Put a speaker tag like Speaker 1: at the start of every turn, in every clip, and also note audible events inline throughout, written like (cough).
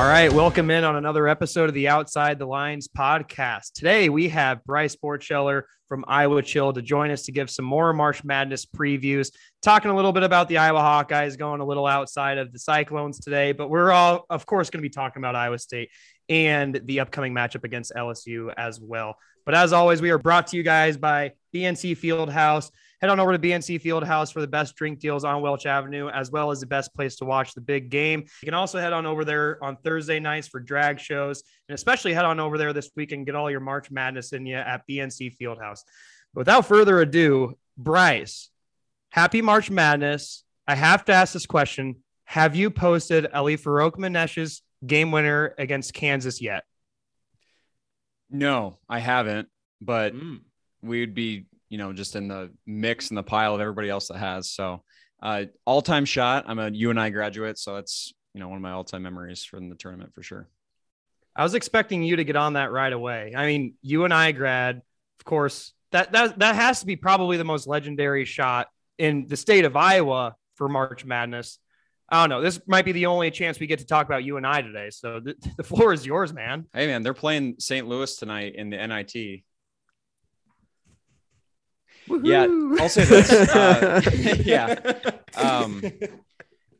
Speaker 1: All right, welcome in on another episode of the Outside the Lines podcast. Today we have Bryce Borcheller from Iowa Chill to join us to give some more March Madness previews, talking a little bit about the Iowa Hawkeyes, going a little outside of the Cyclones today, but we're all, of course, going to be talking about Iowa State and the upcoming matchup against LSU as well. But as always, we are brought to you guys by BNC Fieldhouse. Head on over to BNC Fieldhouse for the best drink deals on Welch Avenue, as well as the best place to watch the big game. You can also head on over there on Thursday nights for drag shows, and especially head on over there this week and get all your March Madness in you at BNC Fieldhouse. Without further ado, Bryce, happy March Madness. I have to ask this question. Have you posted Ali Farokhmanesh's game winner against Kansas yet?
Speaker 2: No, I haven't, but mm. we'd be you know, just in the mix and the pile of everybody else that has. So, uh, all time shot. I'm a UNI graduate, so that's, you know one of my all time memories from the tournament for sure.
Speaker 1: I was expecting you to get on that right away. I mean, UNI grad, of course. That that that has to be probably the most legendary shot in the state of Iowa for March Madness. I don't know. This might be the only chance we get to talk about you and I today. So the, (laughs) the floor is yours, man.
Speaker 2: Hey, man, they're playing St. Louis tonight in the NIT. Woo-hoo. Yeah, I'll say this. Uh, (laughs) yeah, um,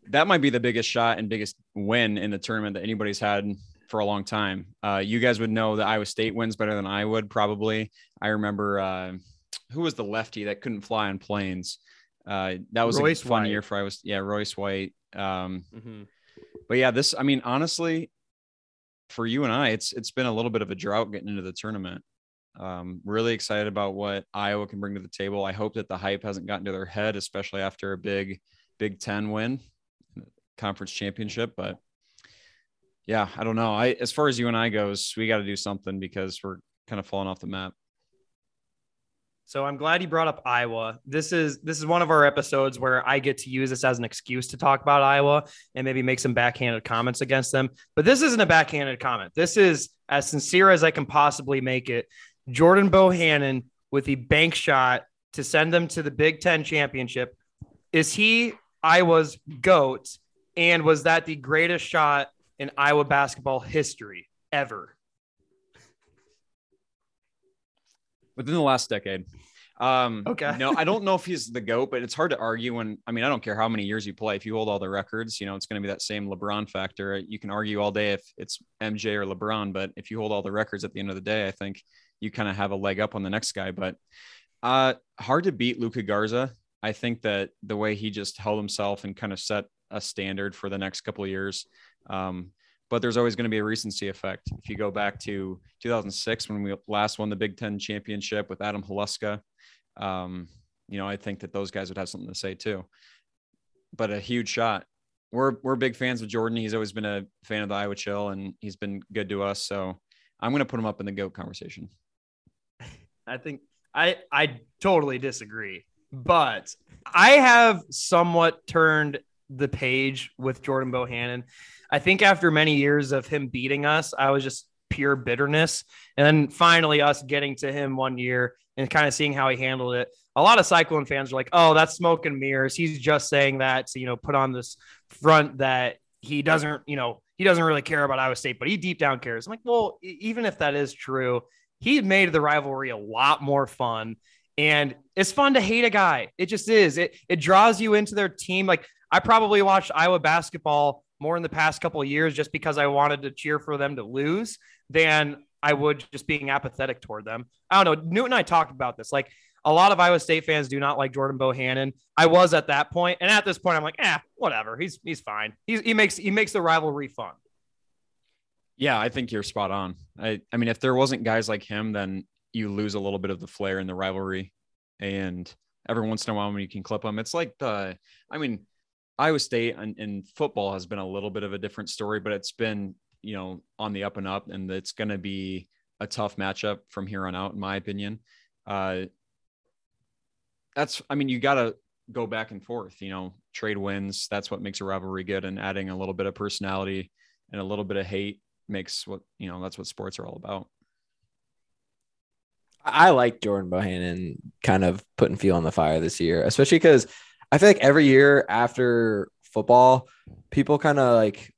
Speaker 2: that might be the biggest shot and biggest win in the tournament that anybody's had for a long time. Uh, you guys would know that Iowa State wins better than I would probably. I remember uh, who was the lefty that couldn't fly on planes. Uh, that was Royce a fun White. year for I was yeah Royce White. Um, mm-hmm. But yeah, this I mean honestly, for UNI, it's it's been a little bit of a drought getting into the tournament. Um, really excited about what Iowa can bring to the table. I hope that the hype hasn't gotten to their head, especially after a big Big Ten win, conference championship. But yeah, I don't know. I as far as you and I goes, we got to do something because we're kind of falling off the map.
Speaker 1: So I'm glad you brought up Iowa. This is this is one of our episodes where I get to use this as an excuse to talk about Iowa and maybe make some backhanded comments against them. But this isn't a backhanded comment. This is as sincere as I can possibly make it. Jordan Bohannon with the bank shot to send them to the Big Ten championship. Is he Iowa's GOAT? And was that the greatest shot in Iowa basketball history ever?
Speaker 2: Within the last decade. Um, okay. no, I don't know if he's the GOAT, but it's hard to argue when, I mean, I don't care how many years you play. If you hold all the records, you know, it's going to be that same LeBron factor. You can argue all day if it's MJ or LeBron, but if you hold all the records at the end of the day, I think you kind of have a leg up on the next guy. But uh, hard to beat Luka Garza. I think that the way he just held himself and kind of set a standard for the next couple of years. Um, but there's always going to be a recency effect. If you go back to 2006 when we last won the Big Ten championship with Adam Haluska, um, you know, I think that those guys would have something to say too. But a huge shot. We're we're big fans of Jordan. He's always been a fan of the Iowa Chill, and he's been good to us. So I'm going to put him up in the goat conversation.
Speaker 1: I think I I totally disagree, but I have somewhat turned the page with Jordan Bohannon. I think after many years of him beating us, I was just pure bitterness. And then finally, us getting to him one year and kind of seeing how he handled it. A lot of Cyclone fans are like, "Oh, that's smoke and mirrors. He's just saying that to you know put on this front that he doesn't you know he doesn't really care about Iowa State, but he deep down cares." I'm like, well, even if that is true, he made the rivalry a lot more fun. And it's fun to hate a guy. It just is. It it draws you into their team. Like I probably watched Iowa basketball more in the past couple of years just because I wanted to cheer for them to lose than I would just being apathetic toward them. I don't know. Newt and I talked about this. Like a lot of Iowa State fans do not like Jordan Bohannon. I was at that point, and at this point, I'm like, eh, whatever. He's he's fine. He's, he makes he makes the rivalry fun.
Speaker 2: Yeah, I think you're spot on. I, I mean, if there wasn't guys like him, then you lose a little bit of the flair in the rivalry. And every once in a while, when you can clip them, it's like the, I mean, Iowa State and, and football has been a little bit of a different story, but it's been, you know, on the up and up, and it's going to be a tough matchup from here on out, in my opinion. Uh, that's, I mean, you got to go back and forth, you know, trade wins. That's what makes a rivalry good, and adding a little bit of personality and a little bit of hate makes what you know that's what sports are all about.
Speaker 3: I like Jordan Bohannon kind of putting fuel on the fire this year, especially because I feel like every year after football, people kind of like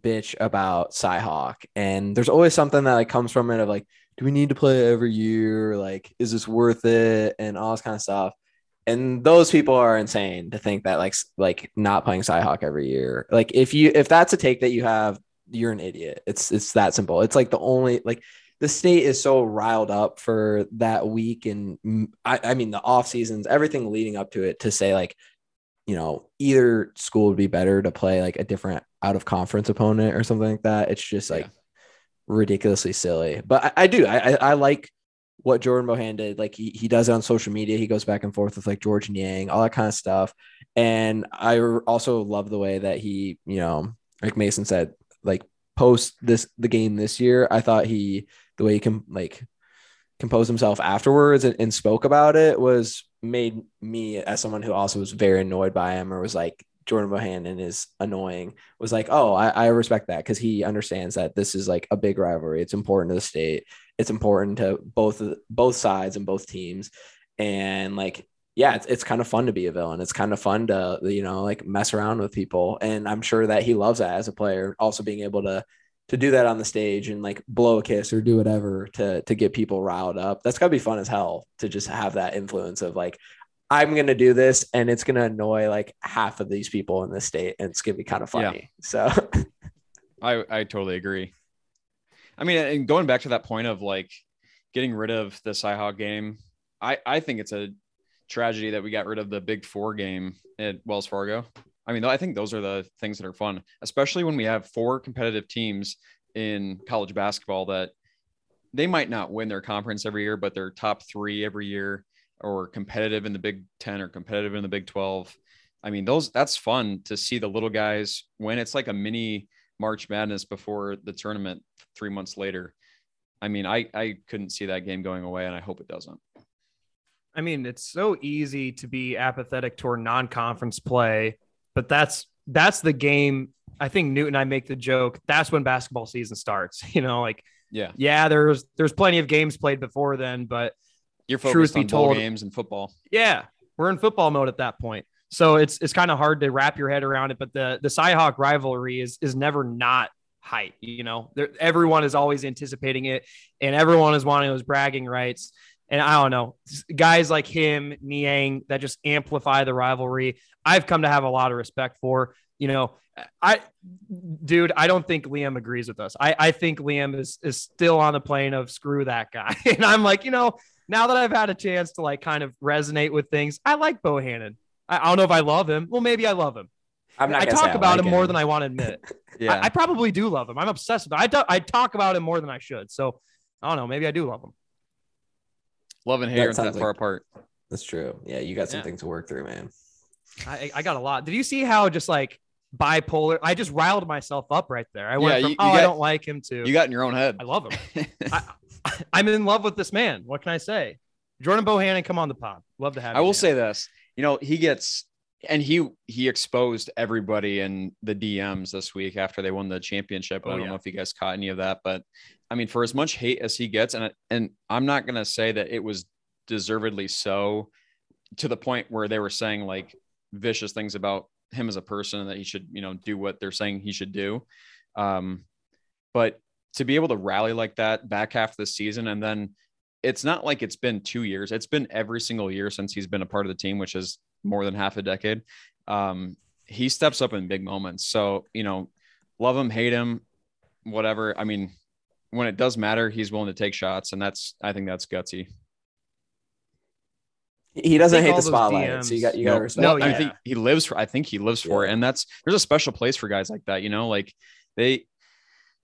Speaker 3: bitch about Cyhawk, and there's always something that like comes from it of like, do we need to play every year? Like, is this worth it? And all this kind of stuff. And those people are insane to think that like like not playing Cyhawk every year. Like if you if that's a take that you have, you're an idiot. It's it's that simple. It's like the only like the state is so riled up for that week and I, I mean the off seasons, everything leading up to it to say like, you know, either school would be better to play like a different out of conference opponent or something like that. It's just like yeah. ridiculously silly. But I, I do I, I like what Jordan Bohan did. Like he, he does it on social media. He goes back and forth with like Georges Niang, all that kind of stuff. And I also love the way that he, you know, like Mason said, like post this the game this year. I thought he the way he can like compose himself afterwards and, and spoke about it was made me as someone who also was very annoyed by him or was like Jordan Bohannon is annoying was like, oh, I, I respect that because he understands that this is like a big rivalry. It's important to the state. It's important to both both sides and both teams. And like, yeah, it's, it's kind of fun to be a villain. It's kind of fun to you know like mess around with people. And I'm sure that he loves that as a player. Also being able to to do that on the stage and like blow a kiss or do whatever to to get people riled up. That's gotta be fun as hell to just have that influence of like, I'm gonna do this and it's gonna annoy like half of these people in the state and it's gonna be kind of funny. Yeah. So
Speaker 2: I I totally agree. I mean, and going back to that point of like getting rid of the Cyhawk game, I I think it's a tragedy that we got rid of the Big Four game at Wells Fargo. I mean, I think those are the things that are fun, especially when we have four competitive teams in college basketball that they might not win their conference every year, but they're top three every year or competitive in the Big 10 or competitive in the Big 12. I mean, those that's fun to see the little guys when it's like a mini March Madness before the tournament three months later. I mean, I, I couldn't see that game going away, and I hope it doesn't.
Speaker 1: I mean, it's so easy to be apathetic toward non-conference play, but that's that's the game. I think Newton. I make the joke. That's when basketball season starts. (laughs) You know, like
Speaker 2: yeah,
Speaker 1: yeah. There's there's plenty of games played before then, but
Speaker 2: you're focused on told, games and football.
Speaker 1: Yeah, we're in football mode at that point. So it's it's kind of hard to wrap your head around it. But the the Cyhawk rivalry is is never not hype. You know, there, everyone is always anticipating it, and everyone is wanting those bragging rights. And I don't know, guys like him, Niang, that just amplify the rivalry. I've come to have a lot of respect for. You know, I, dude, I don't think Liam agrees with us. I, I think Liam is is still on the plane of screw that guy, (laughs) and I'm like, you know, now that I've had a chance to like kind of resonate with things, I like Bohannon. I, I don't know if I love him. Well, maybe I love him. I'm not I talk about like him, him, more than I want to admit. (laughs) yeah, I, I, probably do love him. I'm obsessed with him. I, do, I talk about him more than I should. So I don't know. Maybe I do love him.
Speaker 2: Love and hate aren't that far apart.
Speaker 3: That's true. Yeah, you got something yeah. to work through, man.
Speaker 1: I, I got a lot. Did you see how just like bipolar? I just riled myself up right there. I went yeah, from you, you oh got, I don't like him to
Speaker 2: you got in your own head.
Speaker 1: I love him. (laughs) I, I'm in love with this man. What can I say? Jordan Bohannon, come on the pod. Love to have. You.
Speaker 2: I will say this. You know, he gets and he he exposed everybody in the DMs this week after they won the championship. Oh, I don't yeah. know if you guys caught any of that, but I mean, for as much hate as he gets, and and I'm not gonna say that it was deservedly so, to the point where they were saying like vicious things about him as a person and that he should you know do what they're saying he should do. Um, but to be able to rally like that back half of the season and then it's not like it's been two years. It's been every single year since he's been a part of the team, which is more than half a decade. Um, he steps up in big moments. So, you know, love him, hate him, whatever. I mean, when it does matter, he's willing to take shots. And that's, I think that's gutsy.
Speaker 3: He doesn't hate the spotlight. DMs. So you got, you got to respect.
Speaker 2: No, yeah. I think he lives for, I think he lives for yeah. it. And that's, there's a special place for guys like that, you know, like they,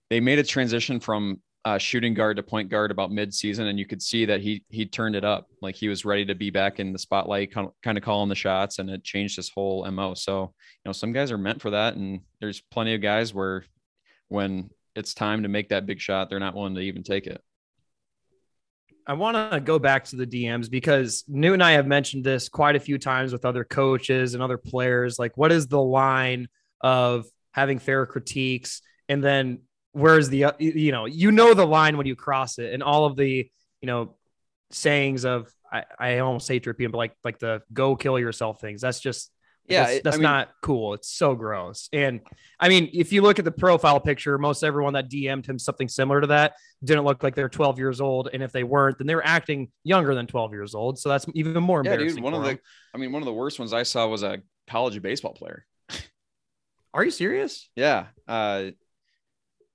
Speaker 2: they made a transition from uh, shooting guard to point guard about mid-season, and you could see that he he turned it up. Like he was ready to be back in the spotlight, kind of, kind of calling the shots, and it changed his whole mo. So you know, some guys are meant for that, and there's plenty of guys where when it's time to make that big shot, they're not willing to even take it.
Speaker 1: I want to go back to the DMs because New and I have mentioned this quite a few times with other coaches and other players. Like, what is the line of having fair critiques and then whereas the you know you know the line when you cross it and all of the you know sayings of I, I almost hate to but like like the go kill yourself things. That's just Yeah, that's, that's I mean, not cool. It's so gross. And I mean, if you look at the profile picture, most everyone that DM'd him something similar to that didn't look like they're 12 years old. And if they weren't, then they were acting younger than 12 years old. So that's even more embarrassing. Yeah, dude,
Speaker 2: one of the, I mean, one of the worst ones I saw was a college baseball player.
Speaker 1: Are you serious? (laughs)
Speaker 2: Yeah. Uh,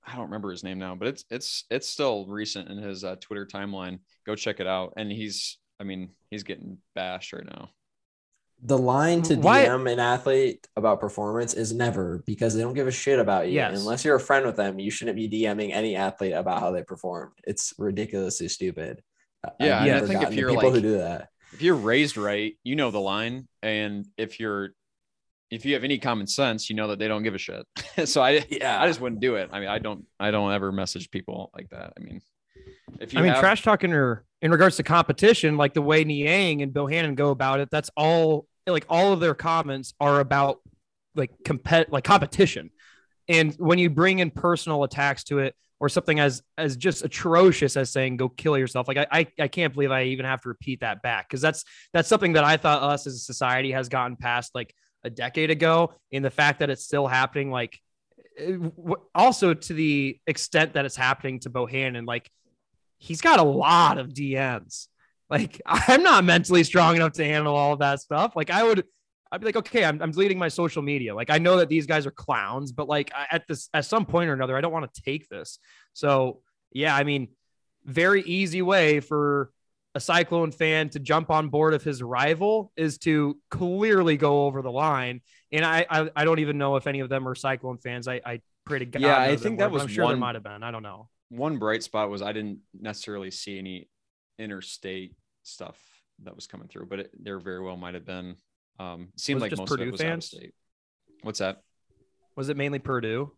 Speaker 2: I don't remember his name now, but it's it's it's still recent in his uh, Twitter timeline. Go check it out. And he's, I mean, he's getting bashed right now
Speaker 3: the line to Why? DM an athlete about performance is never because they don't give a shit about you. Yes. Unless you're a friend with them, you shouldn't be DMing any athlete about how they performed. It's ridiculously stupid.
Speaker 2: Yeah, yeah. I think if you're people like, who do that, if you're raised right, you know the line, and if you're if you have any common sense, you know that they don't give a shit. (laughs) so I yeah, I just wouldn't do it. I mean, I don't I don't ever message people like that. I mean,
Speaker 1: if you I mean, have... trash talking or in regards to competition, like the way Niang and Bohannon go about it, that's all like all of their comments are about like compet like competition. And when you bring in personal attacks to it or something as as just atrocious as saying go kill yourself, like I I, I can't believe I even have to repeat that back because that's that's something that I thought us as a society has gotten past like a decade ago. In the fact that it's still happening, like eh, also to the extent that it's happening to Bohan and like he's got a lot of DMs. Like (laughs) I'm not mentally strong enough to handle all of that stuff. Like I would, I'd be like, okay, I'm, I'm deleting my social media. Like I know that these guys are clowns, but like at this, at some point or another, I don't want to take this. So yeah, I mean, very easy way for a Cyclone fan to jump on board of his rival is to clearly go over the line. And I, I, I don't even know if any of them are Cyclone fans. I, I pray to God.
Speaker 2: Yeah, I think that was
Speaker 1: I'm sure
Speaker 2: one,
Speaker 1: there might have been. I don't know
Speaker 2: one bright spot was I didn't necessarily see any interstate stuff that was coming through, but it, there very well might have been. Um, seemed like most Purdue of it was fans? out of state. What's that?
Speaker 1: Was it mainly Purdue?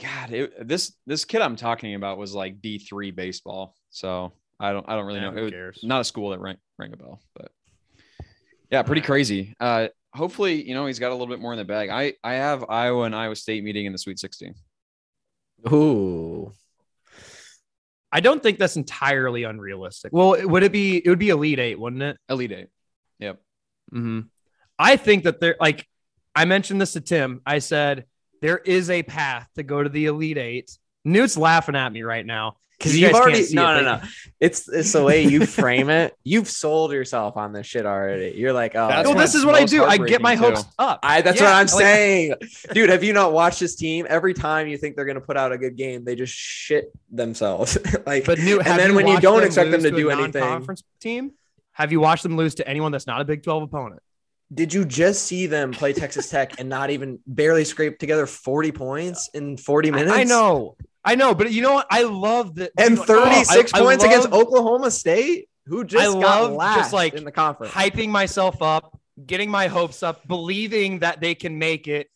Speaker 2: God, it, this this kid I'm talking about was like D three baseball, so I don't I don't really yeah, know. It was not a school that rang rang a bell, but yeah, pretty crazy. Uh, hopefully, you know, he's got a little bit more in the bag. I I have Iowa and Iowa State meeting in the Sweet 16.
Speaker 3: Ooh,
Speaker 1: I don't think that's entirely unrealistic. Well, would it be? It would be Elite Eight, wouldn't it?
Speaker 2: Elite Eight. Yep.
Speaker 1: Mm-hmm. I think that there, like, I mentioned this to Tim. I said there is a path to go to the Elite Eight. Newt's laughing at me right now
Speaker 3: because you have already no it, no no it's it's the way you frame it. You've sold yourself on this shit already. You're like oh
Speaker 1: well, this is what i do. I get my hopes too. up.
Speaker 3: I that's yeah, what i'm like, saying. Dude have you not watched this team? Every time you think they're gonna put out a good game they just shit themselves. (laughs) Like but new, and then when you don't expect them to, to do anything conference
Speaker 1: team? Have you watched them lose to anyone that's not a big 12 opponent?
Speaker 3: Did you just see them play Texas Tech and not even barely scrape together 40 points in 40 minutes?
Speaker 1: I know. I know, but you know what? I love that.
Speaker 3: And 36 oh, points I, I against Oklahoma State, who just I love just like in the conference,
Speaker 1: hyping myself up, getting my hopes up, believing that they can make it.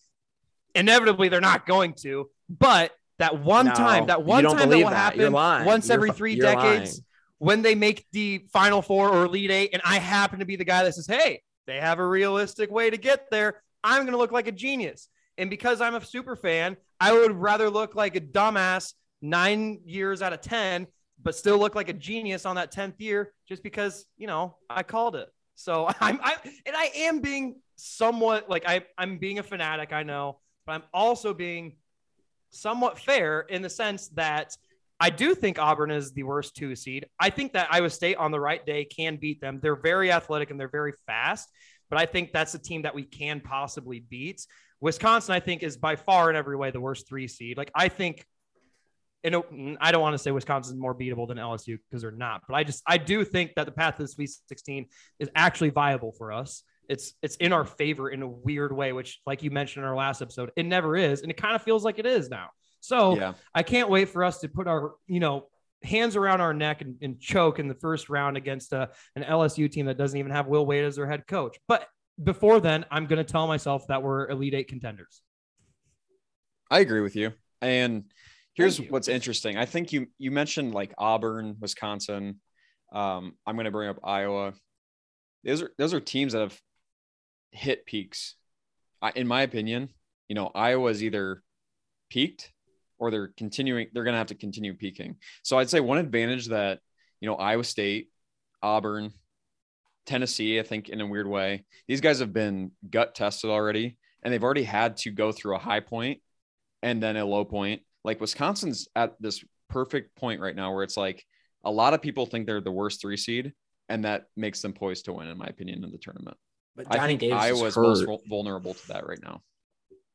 Speaker 1: Inevitably, they're not going to, but that one no, time, that one time that will that. happen once you're, every 3 decades lying. when they make the Final Four or Elite Eight, and I happen to be the guy that says, "Hey, they have a realistic way to get there." I'm going to look like a genius. And because I'm a super fan, I would rather look like a dumbass nine years out of 10, but still look like a genius on that 10th year just because, you know, I called it. So (laughs) I'm, I, and I am being somewhat like I, I'm being a fanatic, I know, but I'm also being somewhat fair in the sense that I do think Auburn is the worst two seed. I think that Iowa State on the right day can beat them. They're very athletic and they're very fast, but I think that's a team that we can possibly beat. Wisconsin, I think, is by far in every way the worst three seed. Like I think, and mm, I don't want to say Wisconsin is more beatable than LSU because they're not, but I just I do think that the path to the Sweet 16 is actually viable for us. It's it's in our favor in a weird way, which, like you mentioned in our last episode, it never is, and it kind of feels like it is now. So yeah. I can't wait for us to put our you know hands around our neck and, and choke in the first round against a, uh, an LSU team that doesn't even have Will Wade as their head coach. But before then, I'm going to tell myself that we're Elite Eight contenders.
Speaker 2: I agree with you. And here's what's interesting. I think you you mentioned like Auburn, Wisconsin. Um, I'm going to bring up Iowa. Those are those are teams that have hit peaks. in my opinion, you know, Iowa's either peaked or they're continuing. They're going to have to continue peaking. So I'd say one advantage that you know Iowa State, Auburn, Tennessee, I think, in a weird way. These guys have been gut tested already, and they've already had to go through a high point and then a low point. Like Wisconsin's at this perfect point right now where it's like a lot of people think they're the worst three seed, and that makes them poised to win, in my opinion, in the tournament. But Johnny I think Davis Iowa's most vulnerable to that right now.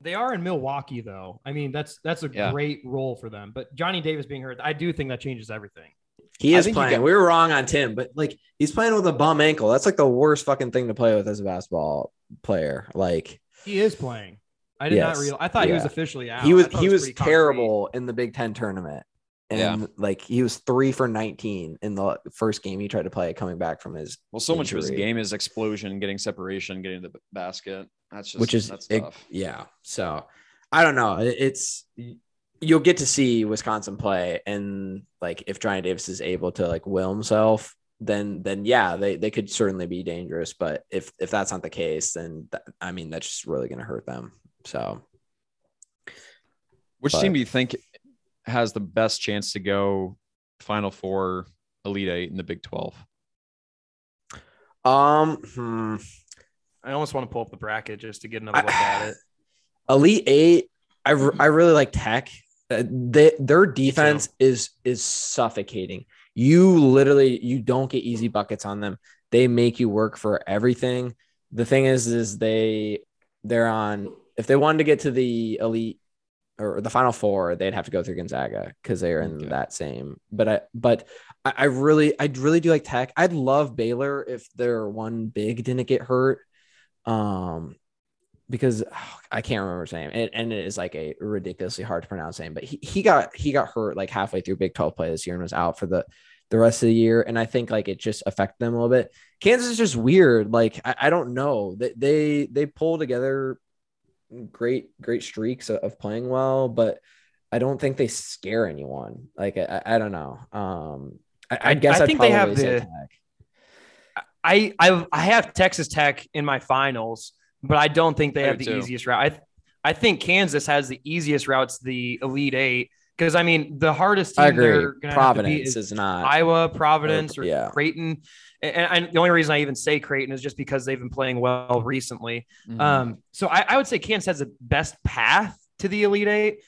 Speaker 4: They are in Milwaukee, though. I mean, that's that's a yeah. great role for them. But Johnny Davis being hurt, I do think that changes everything.
Speaker 3: He is playing. Got- we were wrong on Tim, but like he's playing with a bum ankle. That's like the worst fucking thing to play with as a basketball player. Like
Speaker 4: he is playing. I did yes. not realize. I thought yeah. he was officially out.
Speaker 3: He was. He was, was terrible concrete. in the Big Ten tournament. And yeah. like he was three for 19 in the first game he tried to play coming back from his.
Speaker 2: Well, so injury. much of his game is explosion, getting separation, getting the basket. That's just
Speaker 3: which is
Speaker 2: that's
Speaker 3: it, yeah. So I don't know. It's you'll get to see Wisconsin play, and like if Johnny Davis is able to like will himself, then then yeah, they they could certainly be dangerous. But if if that's not the case, then that, I mean that's just really going to hurt them. So,
Speaker 2: which but, team do you think has the best chance to go Final Four, Elite Eight in the Big Twelve?
Speaker 3: Um, hmm.
Speaker 1: I almost want to pull up the bracket just to get another look at it. (sighs)
Speaker 3: Elite Eight, I, I really like Tech. Uh, they, their defense is is suffocating. You literally you don't get easy buckets on them. They make you work for everything. The thing is, is they they're on. If they wanted to get to the elite or the final four, they'd have to go through Gonzaga because they're in okay. that same. But I but I, I really I really do like Tech. I'd love Baylor if their one big didn't get hurt. Um, because oh, (sighs) I can't remember his name, and, and, it is like a ridiculously hard to pronounce name. But he, he got he got hurt like halfway through Big Twelve play this year and was out for the the rest of the year. And I think like it just affected them a little bit. Kansas is just weird. Like I, I don't know that they, they they pull together great great streaks of, of, playing well, but I don't think they scare anyone. Like I, I don't know. Um, I, I guess I think they have the.
Speaker 1: I I I have Texas Tech in my finals but I don't think they I have the too. easiest route. I I think Kansas has the easiest routes, the Elite Eight, because I mean the hardest team I agree.
Speaker 3: Providence is, is, not
Speaker 1: Iowa, Providence, or, yeah. Creighton. And, and, the only reason I even say Creighton is just because they've been playing well recently. Mm-hmm. Um, so I, I, would say Kansas has the best path to the Elite Eight.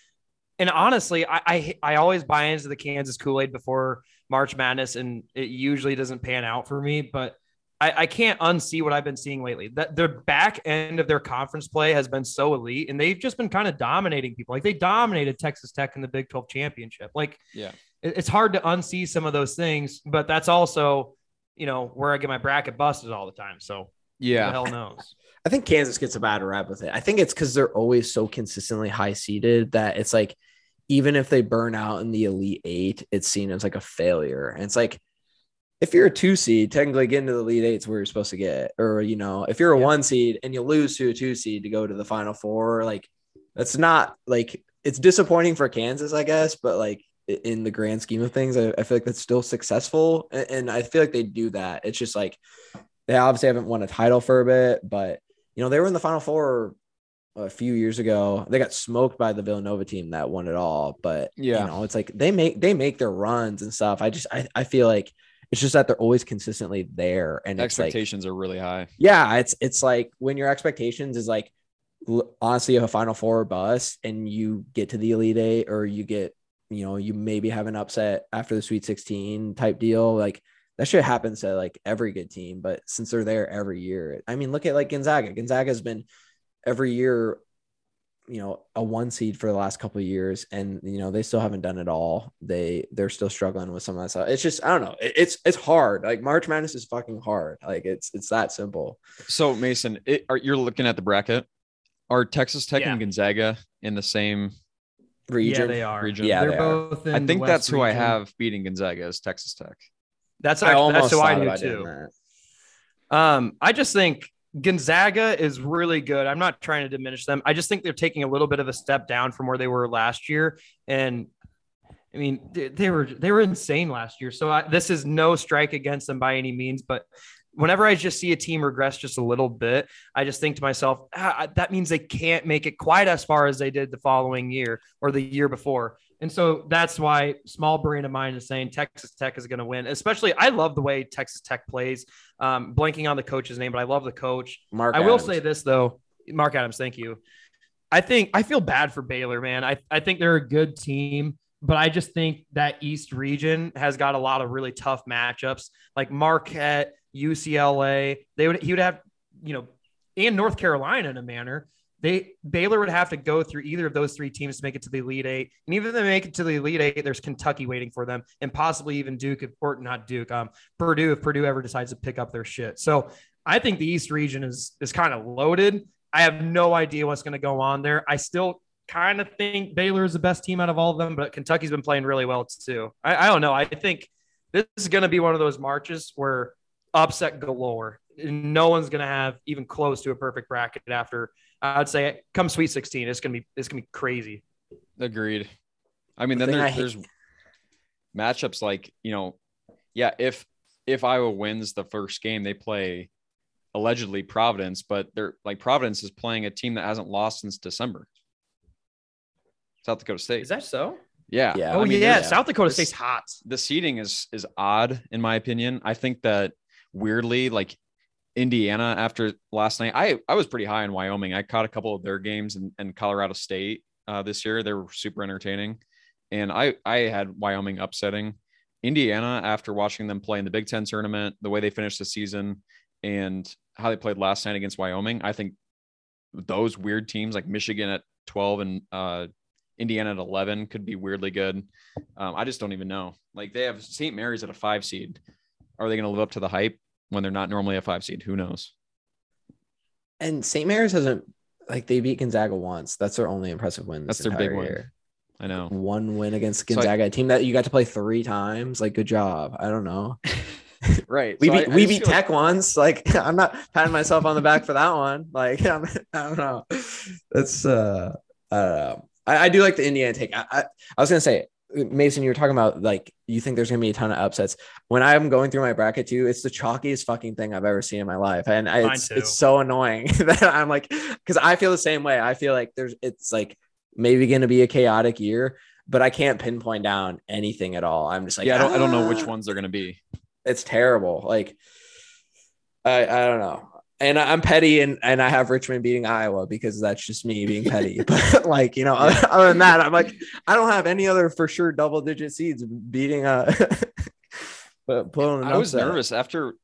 Speaker 1: And honestly, I, I, I always buy into the Kansas Kool Aid before March Madness, and it usually doesn't pan out for me. But I, I can't unsee what I've been seeing lately. That their back end of their conference play has been so elite, and they've just been kind of dominating people. Like they dominated Texas Tech in the Big 12 championship. Like,
Speaker 2: yeah,
Speaker 1: it, it's hard to unsee some of those things, but that's also, you know, where I get my bracket busted all the time. So
Speaker 2: yeah,
Speaker 1: hell knows. (laughs)
Speaker 3: I think Kansas gets a bad rap with it. I think it's because they're always so consistently high seeded that it's like even if they burn out in the elite eight, it's seen as like a failure. And it's like if you're a two seed, technically getting to the lead eight is where you're supposed to get. Or, you know, if you're a yeah. one seed and you lose to a two seed to go to the final four, like that's not like it's disappointing for Kansas, I guess, but like in the grand scheme of things, I, I feel like that's still successful. And, and I feel like they do that. It's just like they obviously haven't won a title for a bit, but you know, they were in the final four a few years ago. They got smoked by the Villanova team that won it all. But yeah, you know, it's like they make they make their runs and stuff. I just I, I feel like it's just that they're always consistently there, and
Speaker 2: expectations
Speaker 3: like,
Speaker 2: are really high.
Speaker 3: Yeah, it's it's like when your expectations is like honestly a Final Four bus, and you get to the Elite Eight, or you get you know you maybe have an upset after the Sweet Sixteen type deal, like that shit happens to like every good team. But since they're there every year, I mean, look at like Gonzaga. Gonzaga has been every year you know a one seed for the last couple of years and you know they still haven't done it all. They they're still struggling with some of that stuff. It's just i don't know. It, it's it's hard. Like march madness is fucking hard. Like it's it's that simple.
Speaker 2: So mason it, are, you're looking at the bracket. Are texas tech yeah. and gonzaga in the same
Speaker 3: region?
Speaker 1: Yeah they are.
Speaker 2: Region?
Speaker 3: yeah
Speaker 1: they're both
Speaker 2: i think that's who region. i have beating gonzaga is texas tech.
Speaker 1: That's actually, that's who i do too. um i just think Gonzaga is really good. I'm not trying to diminish them. I just think they're taking a little bit of a step down from where they were last year. And I mean, they, were they were insane last year. So I, this is no strike against them by any means, but whenever I just see a team regress just a little bit, I just think to myself, ah, that means they can't make it quite as far as they did the following year or the year before.
Speaker 4: And so that's why small brain of mine is saying Texas Tech is going to win. Especially, I love the way Texas Tech plays. Um, blanking on the coach's name, but I love the coach. Mark. I Adams. will say this though, Mark Adams. Thank you. I think I feel bad for Baylor, man. I, I think they're a good team, but I just think that East region has got a lot of really tough matchups, like Marquette, UCLA. They would he would have, you know, and North Carolina in a manner they Baylor would have to go through either of those three teams to make it to the Elite Eight, and even if they make it to the Elite Eight, there's Kentucky waiting for them, and possibly even Duke, if, or not Duke, um, Purdue if Purdue ever decides to pick up their shit. So I think the East region is is kind of loaded. I have no idea what's going to go on there. I still kind of think Baylor is the best team out of all of them, but Kentucky's been playing really well too. I, I don't know. I think this is going to be one of those marches where upset galore. No one's going to have even close to a perfect bracket after I'd say come Sweet 16, it's gonna be it's gonna be crazy.
Speaker 2: Agreed. I mean, the then there's, there's matchups like you know, yeah, if if Iowa wins the first game, they play allegedly Providence, but they're like Providence is playing a team that hasn't lost since December. South Dakota State.
Speaker 1: Is that so?
Speaker 2: Yeah.
Speaker 4: yeah. Oh I mean, yeah. South Dakota State's hot.
Speaker 2: The seating is is odd in my opinion. I think that weirdly, like Indiana after last night. I I was pretty high in Wyoming. I caught a couple of their games and, and Colorado State uh, this year. They were super entertaining, and I I had Wyoming upsetting Indiana after watching them play in the Big Ten tournament, the way they finished the season, and how they played last night against Wyoming. I think those weird teams like Michigan at twelve and uh, Indiana at eleven could be weirdly good. Um, I just don't even know. Like they have St. Mary's at a five seed. Are they going to live up to the hype? When they're not normally a five seed. Who knows?
Speaker 3: And St. Mary's hasn't like they beat Gonzaga once. That's their only impressive win.
Speaker 2: That's their big year. win. I know.
Speaker 3: One win against Gonzaga, (laughs) so I, team that you got to play three times. Like, good job. I don't know. (laughs)
Speaker 2: right. (laughs)
Speaker 3: we so beat I, we beat Tech like... once. Like, I'm not patting myself on the back for that one. Like, I'm, I do not know. That's uh, I don't know. I, do like the Indiana take. I, I, I was gonna say Mason, you were talking about like you think there's gonna be a ton of upsets. When I'm going through my bracket too, it's the chalkiest fucking thing I've ever seen in my life, and I, it's it's so annoying (laughs) that I'm like, because I feel the same way. I feel like there's it's like maybe gonna be a chaotic year, but I can't pinpoint down anything at all. I'm just like,
Speaker 2: yeah, I don't, ah. I don't know which ah. ones they're gonna be.
Speaker 3: It's terrible. Like, I I don't know and I'm petty and, and I have Richmond beating Iowa because that's just me being petty. (laughs) but like, you know, (laughs) other than that, I'm like, I don't have any other for sure double digit seeds beating uh (laughs)
Speaker 2: but pulling I was nervous after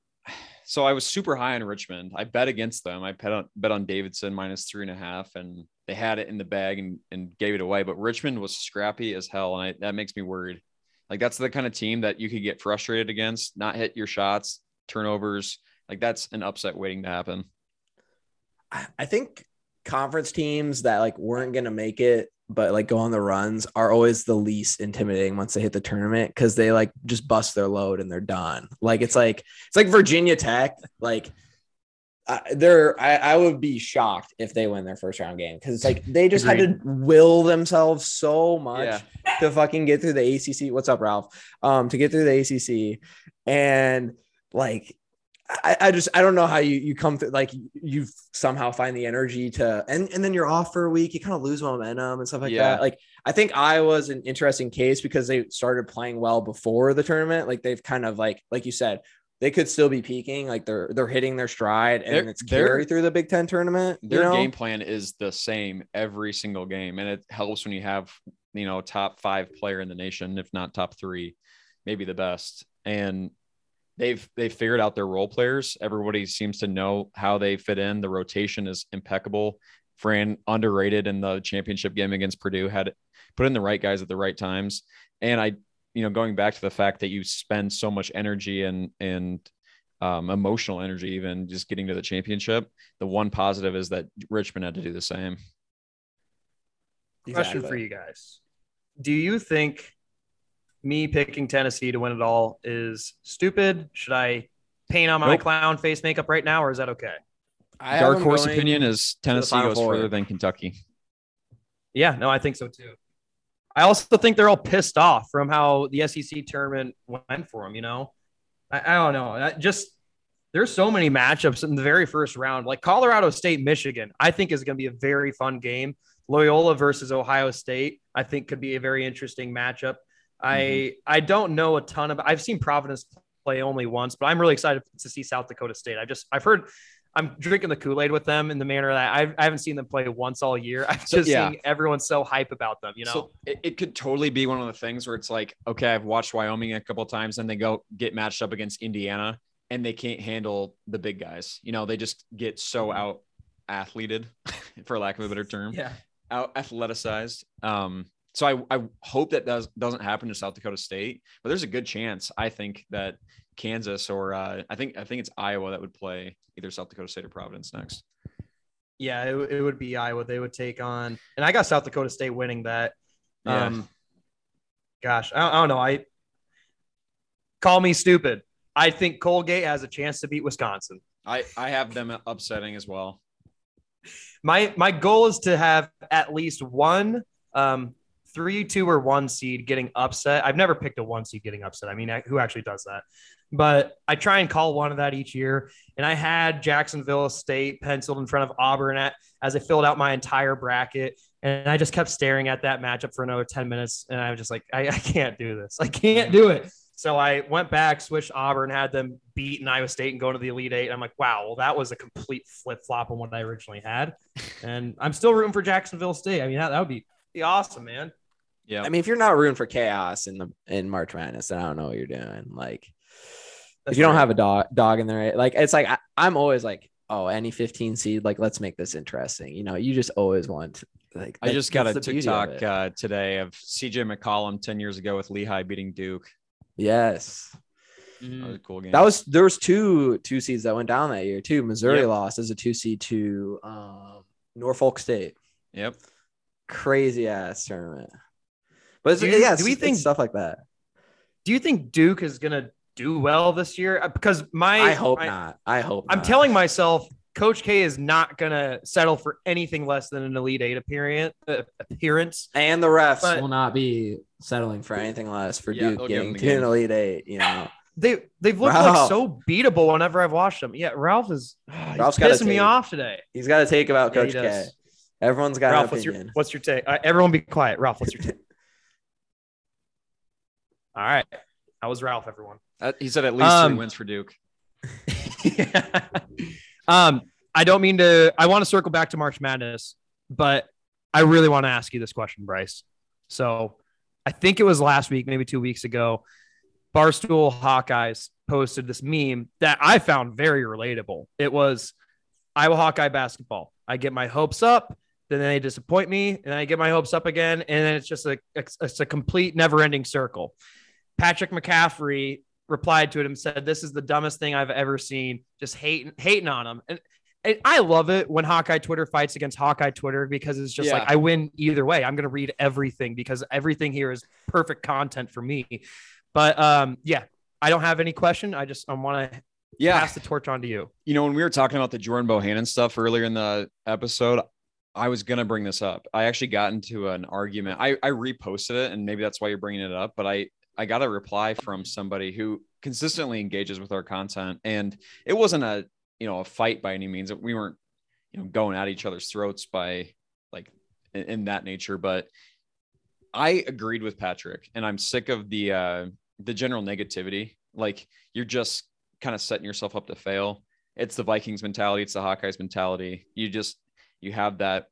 Speaker 2: so I was super high on Richmond. I bet against them. I bet on bet on Davidson minus three and a half, and they had it in the bag and, and gave it away. But Richmond was scrappy as hell, and I, that makes me worried. Like that's the kind of team that you could get frustrated against, not hit your shots, turnovers, like that's an upset waiting to happen.
Speaker 3: I think conference teams that like weren't gonna make it but like go on the runs are always the least intimidating once they hit the tournament because they like just bust their load and they're done. Like it's like it's like Virginia Tech. Like uh, they're I, I would be shocked if they win their first round game because it's like they just Agreed. had to will themselves so much yeah. to fucking get through the ACC. What's up, Ralph? Um, to get through the ACC and like I, I, just I don't know how you you come through like you somehow find the energy to and and then you're off for a week you kind of lose momentum and stuff like yeah. that like I think Iowa's an interesting case because they started playing well before the tournament like they've kind of like like you said they could still be peaking like they're they're hitting their stride and it's carry through the Big Ten tournament
Speaker 2: their know? game plan is the same every single game and it helps when you have you know top five player in the nation if not top three maybe the best and they've they've figured out their role players. Everybody seems to know how they fit in. The rotation is impeccable. Fran underrated in the championship game against Purdue had put in the right guys at the right times. And I, you know, going back to the fact that you spend so much energy and and um, emotional energy, even just getting to the championship. The one positive is that Richmond had to do the same.
Speaker 1: Question for you guys: Do you think me picking Tennessee to win it all is stupid? Should I paint on my nope. clown face makeup right now, or is that okay?
Speaker 2: I Dark horse opinion is Tennessee goes four. further than Kentucky.
Speaker 1: Yeah, no, I think so too. I also think they're all pissed off from how the SEC tournament went for them. You know, I, I don't know. I just there's so many matchups in the very first round, like Colorado State, Michigan. I think is going to be a very fun game. Loyola versus Ohio State, I think could be a very interesting matchup. Mm-hmm. I I don't know a ton of. I've seen Providence play only once, but I'm really excited to see South Dakota State. I've just I've heard I'm drinking the Kool Aid with them in the manner that I've, I haven't seen them play once all year. (laughs) I've just yeah. seen everyone so hype about them. You know, so
Speaker 2: it, it, could totally be one of the things where it's like, okay, I've watched Wyoming a couple times, and they go get matched up against Indiana, and they can't handle the big guys. You know, they just get so mm-hmm. out athleted, (laughs) for lack of a better term.
Speaker 1: Yeah,
Speaker 2: out athleticized. Um, so I, I hope that does doesn't happen to South Dakota State, but there's a good chance I think that Kansas or uh, I think I think it's Iowa that would play either South Dakota State or Providence next.
Speaker 1: Yeah, it, it would be Iowa. They would take on, and I got South Dakota State winning that. Yeah. Um, gosh, I, I don't know. I call me stupid. I think Colgate has a chance to beat Wisconsin.
Speaker 2: I I have them upsetting as well.
Speaker 1: My my goal is to have at least one um, three, two, or one seed getting upset. I've never picked a one seed getting upset. I mean, who actually does that? But I try and call one of that each year. And I had Jacksonville State penciled in front of Auburn at, as I filled out my entire bracket. And I just kept staring at that matchup for another 10 minutes. And I was just like, I, I can't do this. I can't do it. So I went back, switched Auburn, had them beat in Iowa State and go to the Elite Eight. And I'm like, wow, well, that was a complete flip flop on what I originally had. And I'm still rooting for Jacksonville State. I mean, that, that would be, be awesome, man.
Speaker 3: Yeah. I mean, if you're not rooting for chaos in the in March Madness, then I don't know what you're doing. Like, That's if you don't have a dog dog in there, like it's like I, I'm always like, oh, any 15 seed, like let's make this interesting. You know, you just always want like.
Speaker 2: I just got a TikTok uh, today of CJ McCollum 10 years ago with Lehigh beating Duke.
Speaker 3: Yes. Mm-hmm. That was a cool game. That was there was two two seeds that went down that year too. Missouri yep. lost as a two seed to um, Norfolk State.
Speaker 2: Yep.
Speaker 3: Crazy ass tournament. But do, yeah, do we think stuff like that?
Speaker 1: Do you think Duke is gonna do well this year? Uh, because my
Speaker 3: I hope not. I hope
Speaker 1: I'm
Speaker 3: not.
Speaker 1: telling myself Coach K is not gonna settle for anything less than an Elite Eight appearance. Uh, appearance,
Speaker 3: and the refs but, will not be settling for anything less for yeah, Duke getting to an Elite Eight. You know,
Speaker 1: they they've looked Ralph. like so beatable whenever I've watched them. Yeah, Ralph is oh, Ralph's pissing me off today.
Speaker 3: He's got to take about yeah, Coach K. Everyone's got
Speaker 1: Ralph. What's your what's your take? Uh, everyone, be quiet. Ralph, what's your take? (laughs) All right. How was Ralph, everyone.
Speaker 2: Uh, he said at least um, three wins for Duke. (laughs)
Speaker 1: yeah. Um, I don't mean to, I want to circle back to March Madness, but I really want to ask you this question, Bryce. So I think it was last week, maybe two weeks ago. Barstool Hawkeyes posted this meme that I found very relatable. It was Iowa Hawkeye basketball. I get my hopes up, then they disappoint me, and I get my hopes up again, and then it's just a it's a complete never ending circle. Patrick McCaffrey replied to it and said, "This is the dumbest thing I've ever seen." Just hating hating on him, and, and I love it when Hawkeye Twitter fights against Hawkeye Twitter because it's just yeah. like I win either way. I'm gonna read everything because everything here is perfect content for me. But um, yeah, I don't have any question. I just I want to yeah pass the torch on to you.
Speaker 2: You know, when we were talking about the Jordan Bohannon stuff earlier in the episode, I was gonna bring this up. I actually got into an argument. I, I reposted it, and maybe that's why you're bringing it up. But I I got a reply from somebody who consistently engages with our content, and it wasn't a you know a fight by any means. We weren't you know going at each other's throats by like in, in that nature, but I agreed with Patrick, and I'm sick of the uh, the general negativity. Like you're just kind of setting yourself up to fail. It's the Vikings mentality. It's the Hawkeyes mentality. You just you have that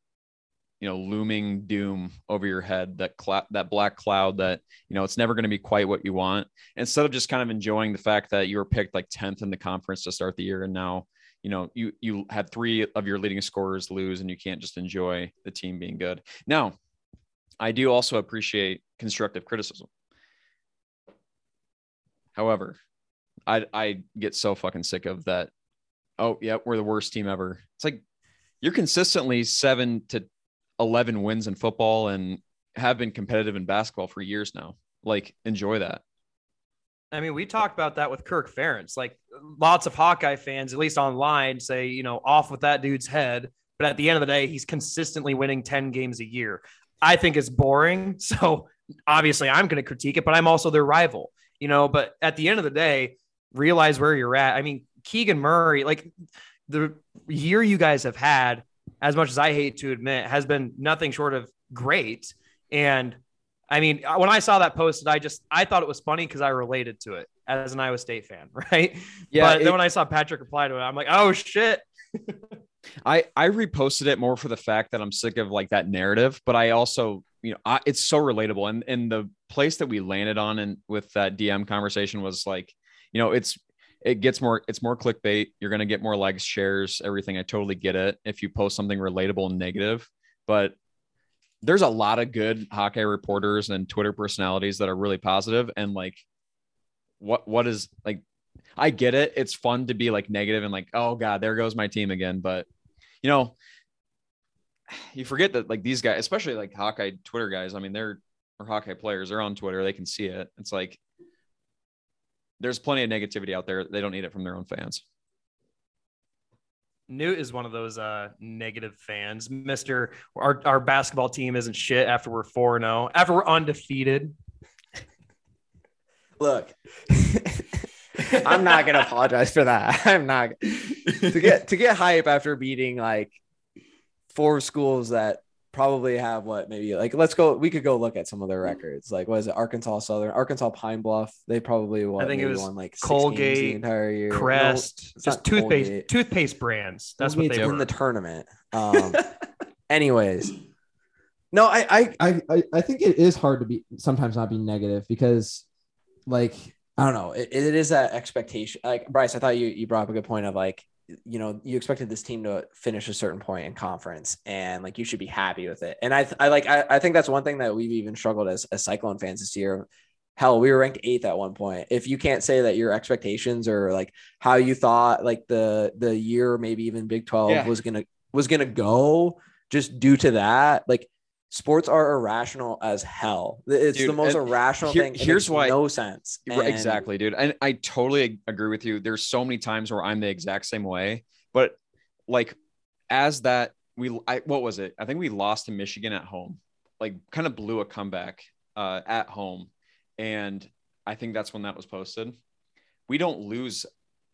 Speaker 2: you know looming doom over your head that cloud that black cloud that you know it's never going to be quite what you want. Instead of just kind of enjoying the fact that you were picked like 10th in the conference to start the year and now you know you you had three of your leading scorers lose and you can't just enjoy the team being good. Now i do also appreciate constructive criticism. However i i get so fucking sick of that oh yeah we're the worst team ever. It's like you're consistently seven to 11 wins in football and have been competitive in basketball for years now. Like, enjoy that.
Speaker 1: I mean, we talked about that with Kirk Ferentz. Like, lots of Hawkeye fans, at least online, say, you know, off with that dude's head. But at the end of the day, he's consistently winning 10 games a year. I think it's boring. (laughs) So obviously, I'm going to critique it, but I'm also their rival, you know. But at the end of the day, realize where you're at. I mean, Keegan Murray, like the year you guys have had as much as I hate to admit, has been nothing short of great. And I mean, uh, when I saw that posted, I just I thought it was funny because I related to it as an Iowa State fan, (laughs) right? Yeah. But it, then when I saw Patrick reply to it, I'm like, oh shit. (laughs)
Speaker 2: I I reposted it more for the fact that I'm sick of like that narrative, but I also you know I, it's so relatable, and and the place that we landed on and with that DM conversation was like, you know, it's it gets more it's more clickbait. You're gonna get more likes, shares, everything. I totally get it if you post something relatable and negative, but there's a lot of good hockey reporters and Twitter personalities that are really positive and like what what is like I get it. It's fun to be like negative and like, oh God, there goes my team again. But you know, you forget that like these guys, especially like Hawkeye Twitter guys, I mean, they're or Hawkeye players, they're on Twitter, they can see it. It's like there's plenty of negativity out there. They don't need it from their own fans.
Speaker 1: Newt is one of those uh, negative fans. Mister, our, our basketball team isn't shit after we're 4 0, after we're undefeated.
Speaker 3: Look, I'm not gonna apologize for that. (laughs) I'm not to get to get hype after beating like four schools that probably have what maybe like let's go we could go look at some of their records like was it arkansas southern arkansas pine bluff they probably won i think it was won like
Speaker 1: colgate the entire year crest no, just toothpaste colgate. toothpaste brands that's Colgate's what they
Speaker 3: were in the tournament (laughs) um anyways no I,
Speaker 5: I i i think it is hard to be sometimes not be negative because like I don't know. It, it is that expectation. Like Bryce, I thought you you brought up a good point of like, you know, you expected this team to finish a certain point in conference, and like you should be happy with it. And I I like I, I think that's one thing that we've even struggled as as Cyclone fans this year. Hell, we were ranked eighth at one point. If you can't say that your expectations or like how you thought like the the year, maybe even Big Twelve yeah. was gonna was gonna go, just due to that, like sports are irrational as hell. It's dude, the most irrational here, thing. here's why no sense.
Speaker 2: And... Exactly, dude. And I totally agree with you. There's so many times where I'm the exact same way, but like as that we I, what was it? I think we lost to Michigan at home. Like kind of blew a comeback uh, at home. And I think that's when that was posted. We don't lose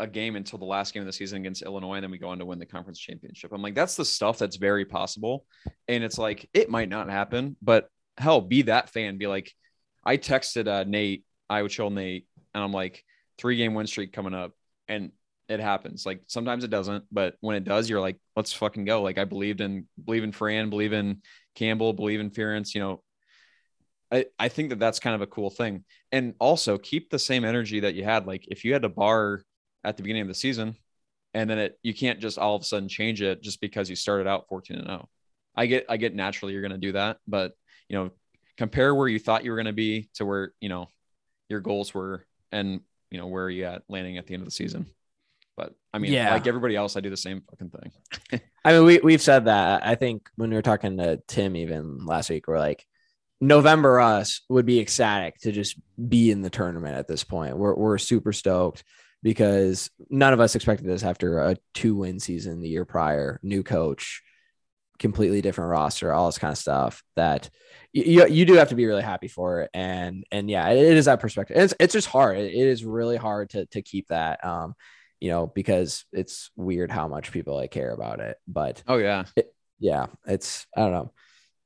Speaker 2: a game until the last game of the season against Illinois, and then we go on to win the conference championship. I'm like, that's the stuff that's very possible. And it's like, it might not happen, but hell, be that fan. Be like, I texted uh, Nate, I would show Nate, and I'm like, three game win streak coming up. And it happens. Like sometimes it doesn't, but when it does, you're like, let's fucking go. Like I believed in, believe in Fran, believe in Campbell, believe in Ferentz, you know, I, I think that that's kind of a cool thing. And also keep the same energy that you had. Like if you had to bar at the beginning of the season and then it you can't just all of a sudden change it just because you started out 14 and 0 i get i get naturally you're going to do that but you know compare where you thought you were going to be to where you know your goals were and you know where are you at landing at the end of the season. But i mean yeah. like everybody else i do the same fucking thing. (laughs)
Speaker 3: I mean we, we've said that. I think when we were talking to tim even last week we're like november us would be ecstatic to just be in the tournament at this point. We're, we're super stoked because none of us expected this after a two win season the year prior, new coach, completely different roster, all this kind of stuff that you, you do have to be really happy for it. And, and yeah, it, it is that perspective. It's, it's just hard. it, is really hard to, to keep that, um, you know, because it's weird how much people like care about it, but
Speaker 2: oh yeah,
Speaker 3: it, yeah, it's, I don't know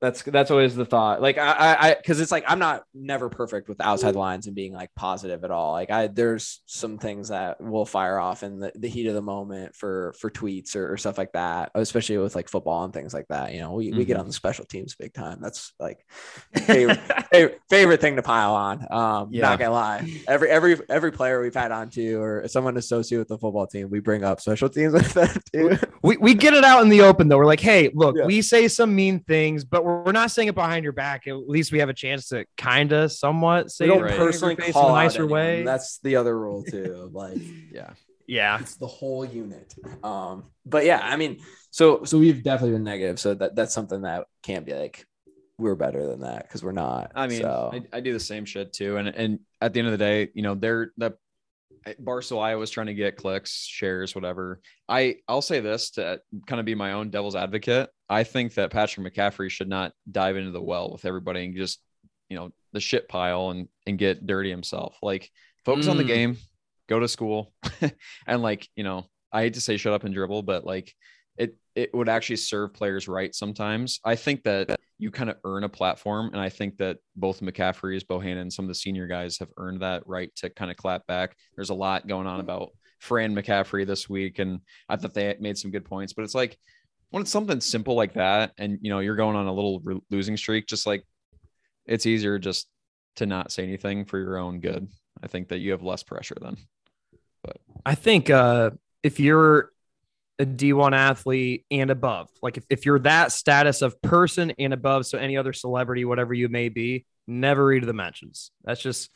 Speaker 3: that's that's always the thought like i i because it's like i'm not never perfect with outside lines and being like positive at all like i there's some things that will fire off in the, the heat of the moment for for tweets or, or stuff like that especially with like football and things like that you know we, mm-hmm. we get mm-hmm. on the special teams big time that's like (laughs) favorite, favorite, favorite, thing to pile on um yeah. not gonna lie every every every player we've had on to or someone associated with the football team we bring up special teams with them too.
Speaker 1: we, we get it out in the open though we're like hey look yeah. we say some mean things but we're not saying it behind your back. At least we have a chance to kind of somewhat say
Speaker 3: we don't it personally call in a nicer way. That's the other rule too. (laughs) Like,
Speaker 1: yeah, yeah,
Speaker 3: it's the whole unit. Um, but yeah, I mean, so so we've definitely been negative. So that that's something that can't be like we're better than that because we're not.
Speaker 2: I mean, so. I, I, do the same shit too. And and at the end of the day, you know, they're the Barstool Iowa was trying to get clicks, shares, whatever. I I'll say this to kind of be my own devil's advocate. I think that Patrick McCaffrey should not dive into the well with everybody and just you know the shit pile and and get dirty himself. Like focus mm. on the mm. game, go to school, (laughs) and like you know I hate to say shut up and dribble, but like it it would actually serve players right sometimes. I think that you kind of earn a platform, and I think that both McCaffrey's, Bohannon, and some of the senior guys have earned that right to kind of clap back. There's a lot going on about Fran McCaffrey this week, and I thought they made some good points. But it's like when it's something simple like that, and you know you're going on a little re- losing streak, just like it's easier just to not say anything for your own good. I think that you have less pressure then. But
Speaker 1: I think uh, if you're a D1 athlete and above. Like if, if you're that status of person and above, so any other celebrity, whatever you may be, never read the mentions. That's just,